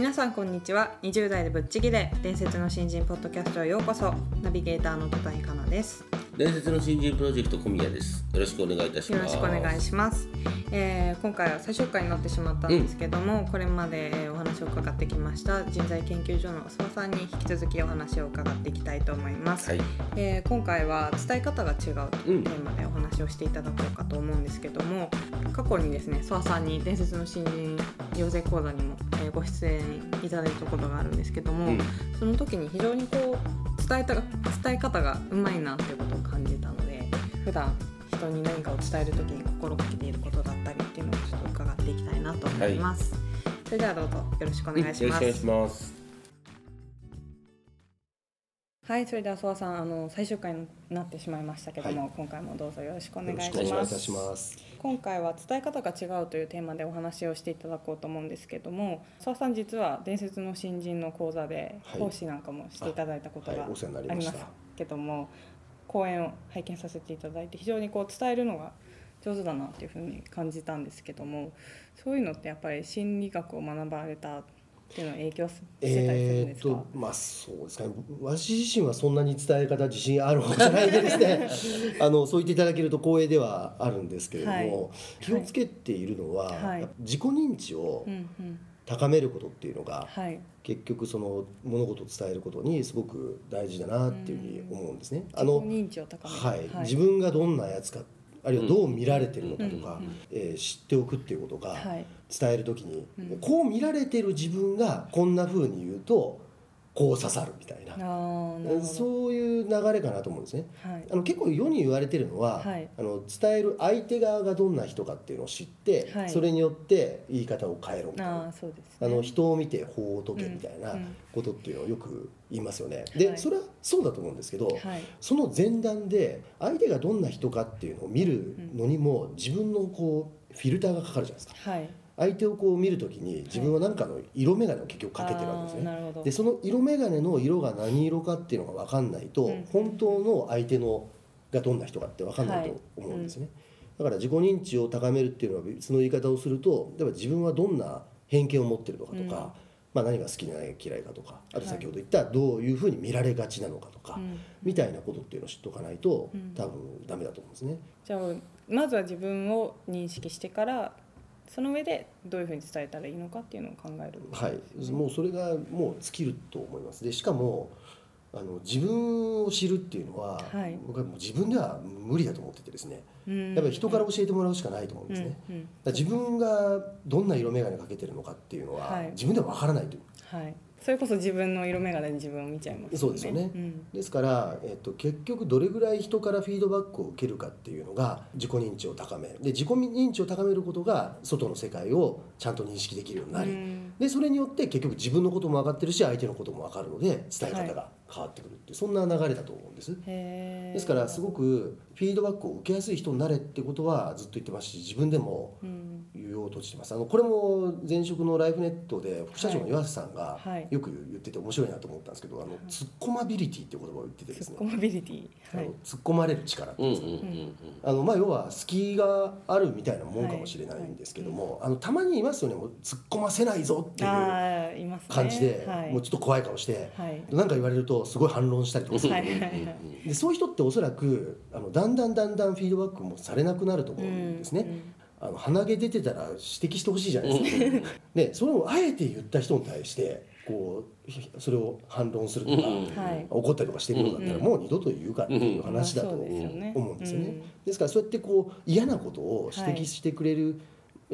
皆さんこんにちは。20代でぶっちぎれ。伝説の新人ポッドキャストへようこそ。ナビゲーターの戸谷香奈です。伝説の新人プロジェクト小宮です。よろしくお願いいたしよます。ろしくお願いします、えー今回は最終回になってしまったんですけども、これまでえーお話を伺ってきました。人材研究所の諏訪さんに引き続きお話を伺っていきたいと思います、はい。えー今回は伝え方が違うテーマでお話をしていただこうかと思うんですけども過去にですね諏訪さんに伝説の新人養成講座にも、えーご出演いただいたことがあるんですけども、うん。その時に非常にこう伝えた伝え方がうまいなっていうことを感じたので普段人に何かを伝える時に心がけていることだったりっていうのをちょっと伺っていきたいなと思います、それではどうぞよろしくお願いします、はい、それでは諏訪さん、あの最終回になってしまいましたけども、今回もどうぞよろしくお願いします。します。今回は伝え方が違うというテーマでお話をしていただこうと思うんですけども、諏訪さん実は伝説の新人の講座ではい。講師なんかもしていただいたことがありますけども、講演を拝見させていただいて非常にこう伝えるのが上手だなっていうふうに感じたんですけども、そういうのってやっぱり心理学を学ばれたっていうのは影響ししてたりするんえーっですか？とまあそうですかね私自身はそんなに伝え方自信ある方じゃないんでですね あのそう言っていただけると光栄ではあるんですけれども、はい気をつけているのは、はい自己認知を高めることっていうのが、はい。結局その物事を伝えることにすごく大事だなっていうふうに思うんですね。あの自己認知を高める。はい、自分がどんなやつかあるいはどう見られてるのかとか、えー知っておくっていうことがはい。伝える時に、うん。こう見られてる自分がこんな風に言うとこう刺さるみたいな。そういう流れかなと思うんですね。はい。あの結構世に言われてるのは、はいあの伝える相手側がどんな人かっていうのを知って、はいそれによって言い方を変えろみたいなああそうです、ね。あの人を見て法を解けみたいなうんうんことっていうのをよく言いますよね。で、はいそれはそうだと思うんですけど、はい。その前段で相手がどんな人かっていうのを見るのにも自分のこうフィルターがかかるじゃないですか。はい。相手をこう見るときに自分は何かの色眼鏡を結局かけてるわけですね。あーなるほど。でその色眼鏡の色が何色かっていうのが分かんないと、うん。本当の相手のがどんな人かって分かんないと思うんですね、だから自己認知を高めるっていうのは別の言い方をすると例えば自分はどんな偏見を持ってるのかとか、うん。まあ、何が好きで何が嫌いかとかあと先ほど言ったどういうふうに見られがちなのかとか、うん。みたいなことっていうのを知っておかないと、うん。多分ダメだと思うんですね。じゃあまずは自分を認識してからその上でどういうふうに伝えたらいいのかっていうのを考える。はい、もうそれがもう尽きると思います。でしかもあの自分を知るっていうのは、はい。僕はもう自分では無理だと思っててですね。うん。やっぱり人から教えてもらうしかないと思うんですね、うん。うん。自分がどんな色眼鏡かけてるのかっていうのは、はい。自分では分からないという。はい。それこそ自分の色眼鏡で自分を見ちゃいます、そうですよね。ん。ですから、えっと、結局どれぐらい人からフィードバックを受けるかっていうのが自己認知を高める。で自己認知を高めることが外の世界をちゃんと認識できるようになり、うん。でそれによって結局自分のことも分かってるし相手のことも分かるので伝え方が変わってくるってそんな流れだと思うんです。ですからすごくフィードバックを受けやすい人になれってことはずっと言ってますし自分でもうん。言おうとしてます。あのこれも前職のライフネットで副社長の岩瀬さんがはい。よく言ってて面白いなと思ったんですけど、あのツッコマビリティっていう言葉を言っててですツッコね、モビリティ。はいあの。突っ込まれる力ってうんいうんですかうんうんあのまあ要は隙があるみたいなもんかもしれないんですけども、あのたまにいますよね。もう突っ込ませないぞっていう。感じで、はい。もうちょっと怖い顔して、はい。なんか言われるとすごい反論したりとかする、はいはいはい。でそういう人っておそらくあのだんだんだんだんフィードバックもされなくなると思うんですね、うんあの鼻毛出てたら指摘してほしいじゃないですか。でそれをあえて言った人に対してこうそれを反論するとか。怒ったりとかしてくるんだったら、うんもう二度と言うかっていう話だと思うんですよね、うん。ですからそうやってこう嫌なことを指摘してくれる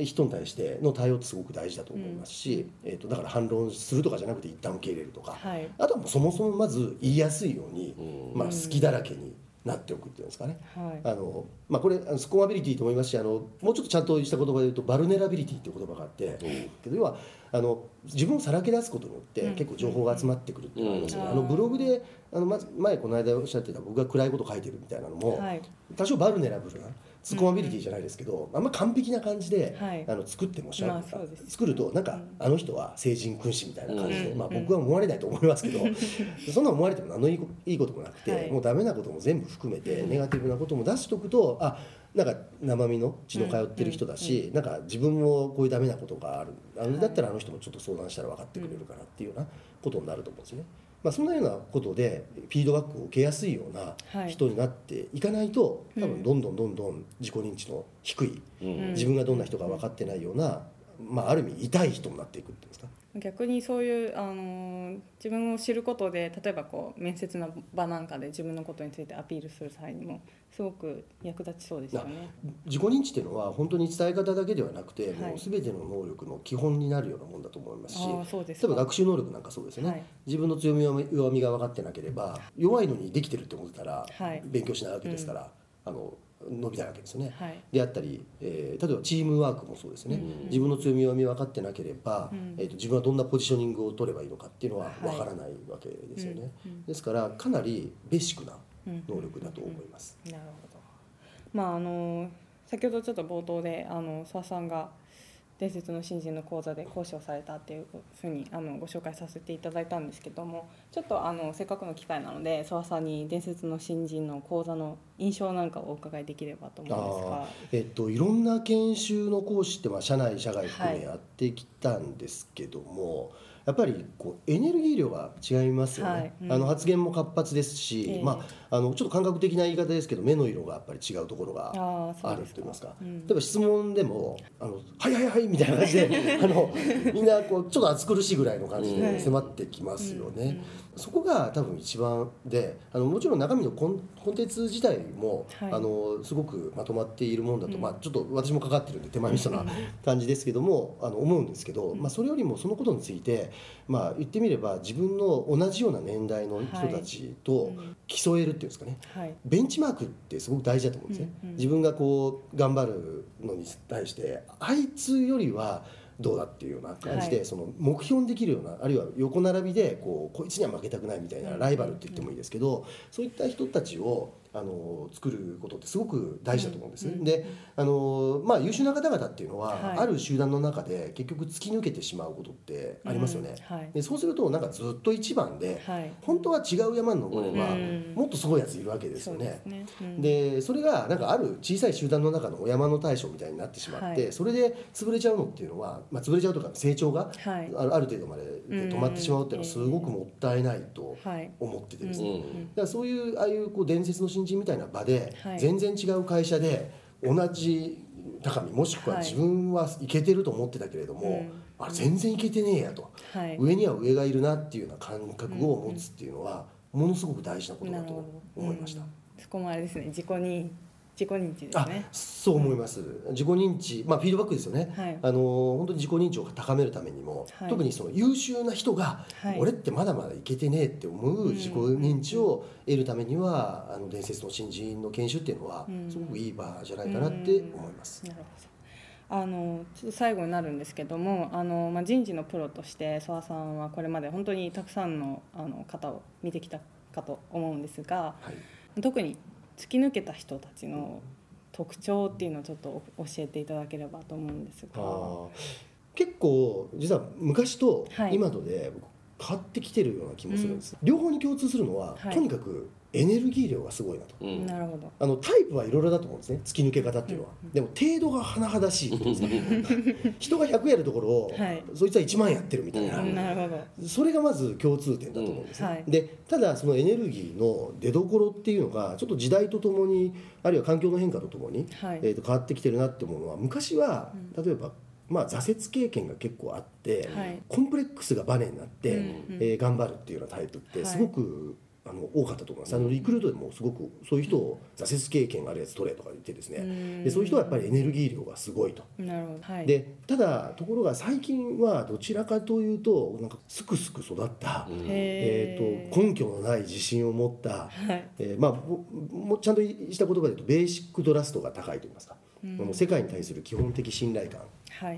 人に対しての対応ってすごく大事だと思いますし、えー、とだから反論するとかじゃなくて一旦受け入れるとか、はい。あとはもうそもそもまず言いやすいように、うん。まあ、好きだらけになっておくっていうんですかね。はい。あのまあ、これあのスコアビリティと思いますしあのもうちょっとちゃんとした言葉で言うとバルネラビリティっていう言葉があって、けど要はあの自分をさらけ出すことによってうん。結構情報が集まってくるっていうのがありますよね、うん。あのブログであのまず前この間おっしゃってた僕が暗いこと書いてるみたいなのも、はい。多少バルネラブルなスコアビリティじゃないですけど、あんま完璧な感じで、はい。あの作ってもしゃ、まあ作るとなんか、うん。あの人は聖人君子みたいな感じで、うん。まあ、僕は思われないと思いますけど、そんな思われても何のいいこともなくて、はい。もうダメなことも全部含めて、ネガティブなことも出しておくとあなんか生身の血の通ってる人だし、なんか自分もこういうダメなことがある。あのだったらあの人もちょっと相談したら分かってくれるかなっていうようなことになると思うんですよね。まあ、そんなようなことでフィードバックを受けやすいようなはい。人になっていかないと、うん。多分どんどんどんどん自己認知の低い、うん。自分がどんな人か分かってないような、まあ、ある意味痛い人になっていくっていうんですか？逆にそういう、あのー自分を知ることで例えばこう面接の場なんかで自分のことについてアピールする際にもすごく役立ちそうですよね。自己認知っていうのは本当に伝え方だけではなくて、はいもう全ての能力の基本になるようなもんだと思いますし例えばか。学習能力なんかそうですよね、はい自分の強み弱みが分かってなければ弱いのにできてるって思ってたらはい勉強しないわけですから、あの伸びないわけですよね。はい。であったり、えー例えばチームワークもそうですね、うん。自分の強み弱み分かってなければ、うん。えー、と自分はどんなポジショニングを取ればいいのかっていうのははい。分からないわけですよね、うん。うん。ですからかなりベーシックなうん能力だと思います。なるほど。まああの先ほどちょっと冒頭であの諏訪さんが伝説の新人の講座で講師をされたっていうふうにあのご紹介させていただいたんですけどもちょっとあのせっかくの機会なので諏訪さんに伝説の新人の講座の印象なんかをお伺いできればと思うんですが。えっと、いろんな研修の講師って、まあ、社内社外含めやってきたんですけども、やっぱりこうエネルギー量が違いますよね、はい。うん。あの発言も活発ですし、ええ。まあ、あのちょっと感覚的な言い方ですけど目の色がやっぱり違うところがあると言いますか、うん。例えば質問でも「あのはいはいはい」みたいな感じで あのみんなこうちょっと暑苦しいぐらいの感じはい。で迫ってきますよね。うんうんそこが多分一番であのもちろん中身のコンコンテンツ自体も、はい。あのすごくまとまっているものだと、うん。まあ、ちょっと私もかかってるんで手前味噌な感じですけどもあの思うんですけど、まあ、それよりもそのことについて、まあ、言ってみれば自分の同じような年代の人たちとうん。競えるっていうんですかね。はい。ベンチマークってすごく大事だと思うんですね、うんうん。自分がこう頑張るのに対してあいつよりはどうだっていうような感じで、はい。その目標にできるようなあるいは横並びでこうこいつには負けたくないみたいなライバルって言ってもいいですけど、そういった人たちをあの作ることってすごく大事だと思うんです。うんうんであの、まあ、優秀な方々っていうのは、はい。ある集団の中で結局突き抜けてしまうことってありますよね。うんはい。でそうするとなんかずっと一番で、はい。本当は違う山に登れば、うんもっとすごいやついるわけですよね。です。ね。それがなんかある小さい集団の中のお山の大将みたいになってしまって、はい。それで潰れちゃうのっていうのは、まあ、潰れちゃうとか成長がはい。ある程度までで止まってしまうっていうのはすごくもったいないとはい。思っててですね、うんだからそういうああいうこう伝説人みたいな場で、はい。全然違う会社で同じ高みもしくははい。自分はいけてると思ってたけれども、うん。あれ全然いけてねえやと、はい。上には上がいるなっていうような感覚を持つっていうのはものすごく大事なことだと思いました。うん。そこもあれですね自己認自己認知ですあねそう思います、自己認知、まあ、フィードバックですよね、はい。あの本当に自己認知を高めるためにも、はい。特にその優秀な人が、はい。俺ってまだまだいけてねえって思う自己認知を得るためには、あの伝説の新人の研修っていうのはうん。すごくいい場じゃないかなって思います。なるほど。あのちょっと最後になるんですけどもあの、まあ、人事のプロとして諏訪さんはこれまで本当にたくさんのあの方を見てきたかと思うんですがはい。特に突き抜けた人たちの特徴っていうのをちょっと教えていただければと思うんですが。結構実は昔とはい。今とで僕変わってきてるような気もするんです、両方に共通するのは、はい。とにかくエネルギー量がすごいなと。うん。なるほど。あのタイプはいろいろだと思うんですね。突き抜け方っていうのは、うん。でも程度が甚だしい人が100やるところを、はい。そいつは1万やってるみたいな、うん。なるほど。それがまず共通点だと思うんですね、うんはい。でただそのエネルギーの出どころっていうのがちょっと時代とともにあるいは環境の変化とともに、はい。えー、と変わってきてるなって思うのは昔はう例えば、まあ、挫折経験が結構あって、はい。コンプレックスがバネになって、うんうん。えー頑張るっていうようなタイプってはい。すごくあの多かったと思います。あのリクルートでもすごくそういう人を挫折経験があるやつ取れとか言ってですね。でそういう人はやっぱりエネルギー量がすごいと。なるほど。はい。でただところが最近はどちらかというとなんかすくすく育った、えー、と根拠のない自信を持った、はい。えーまあももちゃんとした言葉で言うとベーシックトラストが高いと言いますか、世界に対する基本的信頼感。はい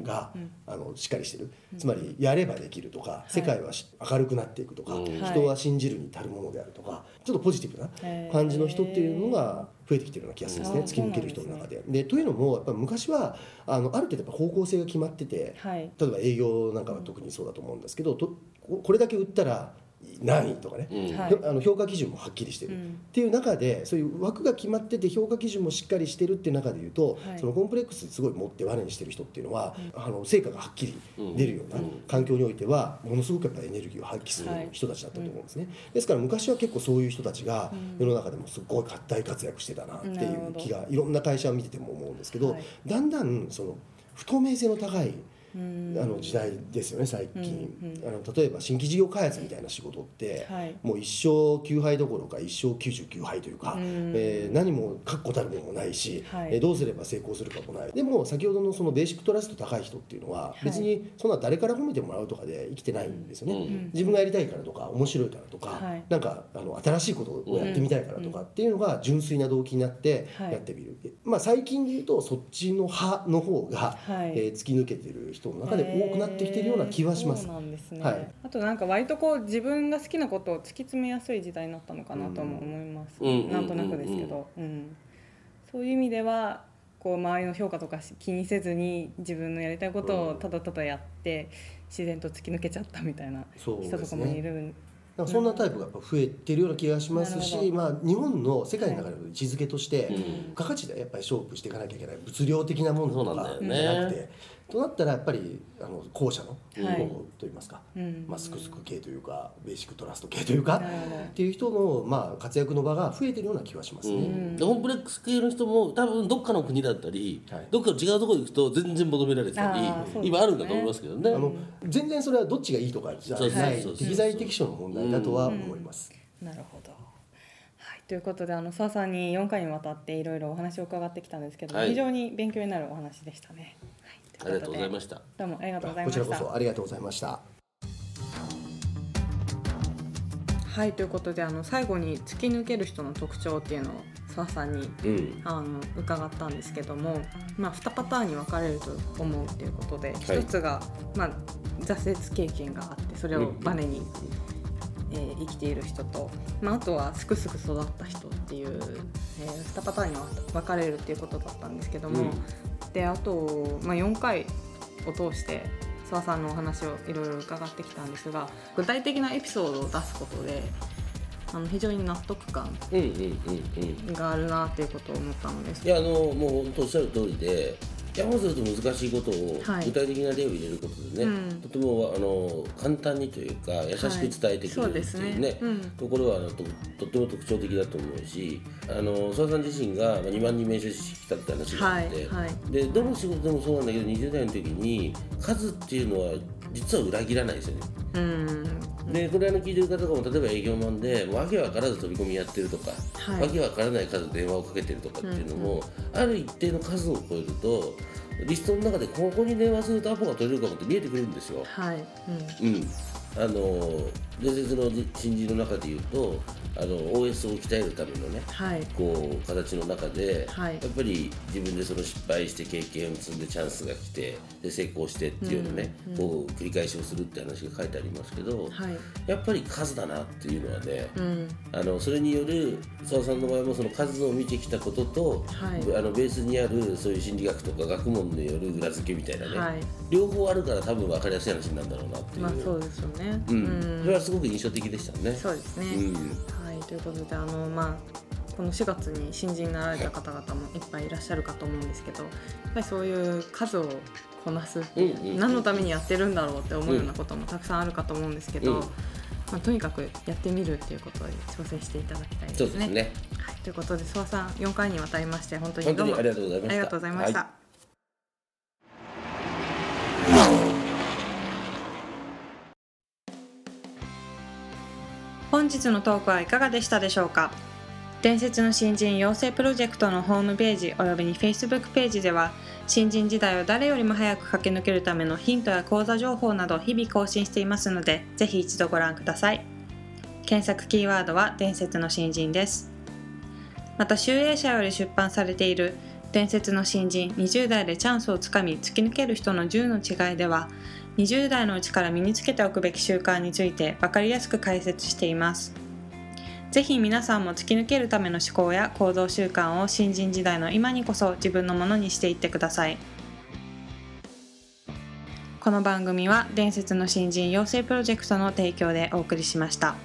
が、あのしっかりしてる、つまりやればできるとか、世界はし明るくなっていくとか、うん。人は信じるに足るものであるとかちょっとポジティブな感じの人っていうのが増えてきてるような気がするんですね、うん突き抜ける人の中で。でというのもやっぱ昔はあのある程度やっぱ方向性が決まってて、はい。例えば営業なんかは特にそうだと思うんですけど、とここれだけ売ったら何位とかね、うん。はい。あの評価基準もはっきりしてる、うん。っていう中でそういう枠が決まってて評価基準もしっかりしてるっていう中でいうと、はい。そのコンプレックスすごい持って我にしてる人っていうのは、あの成果がはっきり出るようなうん。環境においてはものすごくやっぱりエネルギーを発揮するはい。人たちだったと思うんですね、ですから昔は結構そういう人たちが世の中でもすごい大活躍してたなっていう気がいろんな会社を見てても思うんですけど、はい。だんだんその不透明性の高いうんあの時代ですよね最近、うんうんあの例えば新規事業開発みたいな仕事って、はい。もう一生9敗どころか一生99敗というか、うん。えー何も確固たるものもないし、はい。えーどうすれば成功するかもない。でも先ほどのそのベーシックトラスト高い人っていうのは、い。別にそんな誰から褒めてもらうとかで生きてないんですよね、うん自分がやりたいからとか面白いからとか、はい。なんかあの新しいことをやってみたいからとかっていうのが純粋な動機になってはい。やってみる、まあ、最近で言うとそっちの派の方が、はい。えー突き抜けてる人の中で多くなってきてるような気はします。そう。なんですね、はい。あとなんか割とこう自分が好きなことを突き詰めやすい時代になったのかなとも思います、うんなんとなくですけど、うん。そういう意味ではこう周りの評価とかし気にせずに自分のやりたいことをただただやって自然と突き抜けちゃったみたいな人とかもいるなんかそんなタイプがやっぱ増えてるような気がしますし、まあ、日本の世界の中での位置づけとして、うん付加価値でやっぱり勝負していかなきゃいけない物量的なものとかじゃなくて、となったらやっぱりあの後者のはい方といいますか、うんまあ、スクスク系というかベーシックトラスト系というかっていう人の、まあ、活躍の場が増えてるような気はしますね。うコンプレックス系の人も多分どっかの国だったり、はいどっかの違うところに行くと全然求められてたり、ね今あるんだと思いますけどね。あの全然それはどっちがいいとかじゃそうそうないそう適材適所の問題だとは思います。なるほど。はい、ということであの澤さんに4回にわたっていろいろお話を伺ってきたんですけど、はい非常に勉強になるお話でしたね。はい、ありがとうございましした。どうもありがとうございこちました。らこそありがとうございました。はいということであの最後に突き抜ける人の特徴っていうのを澤さんにうん。あの伺ったんですけども、まあ、2パターンに分かれると思うっていうことで、一つが、まあ、挫折経験があってそれをバネに、えー生きている人と、まあ、あとはすくすく育った人っていう、え2パターンに分かれるっていうことだったんですけども、うんであと、まあ、4回を通して澤さんのお話をいろいろ伺ってきたんですが具体的なエピソードを出すことであの非常に納得感。があるなっていうことを思ったのですいやあのもう本当おっしゃる通りで難しいことをはい。具体的な例を入れることでね、うん。とてもあの簡単にというか優しく伝えてくれるっていうね,、はい。そうね。うん。ところはととっても特徴的だと思うしあの澤さん自身がまあ2万人面接してきたって話があって、はい。はい。でどの仕事でもそうなんだけど20代の時に数っていうのは実は裏切らないですよね。うんでこれあの聞いてる方とかも例えば営業マンでもうわけわからず飛び込みやってるとか、はい。わけわからない数で電話をかけてるとかっていうのも、ある一定の数を超えるとリストの中でここに電話するとアポが取れるかもって見えてくるんですよ。はい、うん。うん、あの伝説の新人の中で言うとあの OS を鍛えるためのねはい。こう形の中で、はい。やっぱり自分でその失敗して経験を積んでチャンスが来てで成功してっていうのね、こう繰り返しをするって話が書いてありますけど、はい。やっぱり数だなっていうのはね、うん。あのそれによる澤さんの場合もその数を見てきたことと、はい。あのベースにあるそういう心理学とか学問による裏付けみたいなね、はい。両方あるから多分分かりやすい話なんだろうなっていう、まあそうですよね。うん。それはすごく印象的でしたね。そうですね、うん。はいということであのまあこの4月に新人になられた方々もいっぱいいらっしゃるかと思うんですけどやっぱりそういう数をこなす、うんうんうん何のためにやってるんだろうって思うようなこともたくさんあるかと思うんですけど、うんまあ、とにかくやってみるっていうことに挑戦していただきたいですね。すね。はい、ということで諏訪さん4回にわたりまして本当にどうもありがとうございました。本日のトークはいかがでしたでしょうか？伝説の新人養成プロジェクトのホームページおよびに Facebook ページでは新人時代を誰よりも早く駆け抜けるためのヒントや講座情報など日々更新していますのでぜひ一度ご覧ください。検索キーワードは伝説の新人です。また集英社より出版されている伝説の新人20代でチャンスをつかみ突き抜ける人の10の違いでは20代のうちから身につけておくべき習慣について分かりやすく解説していますぜひ皆さんも突き抜けるための思考や行動習慣を新人時代の今にこそ自分のものにしていってくださいこの番組は伝説の新人養成プロジェクトの提供でお送りしました。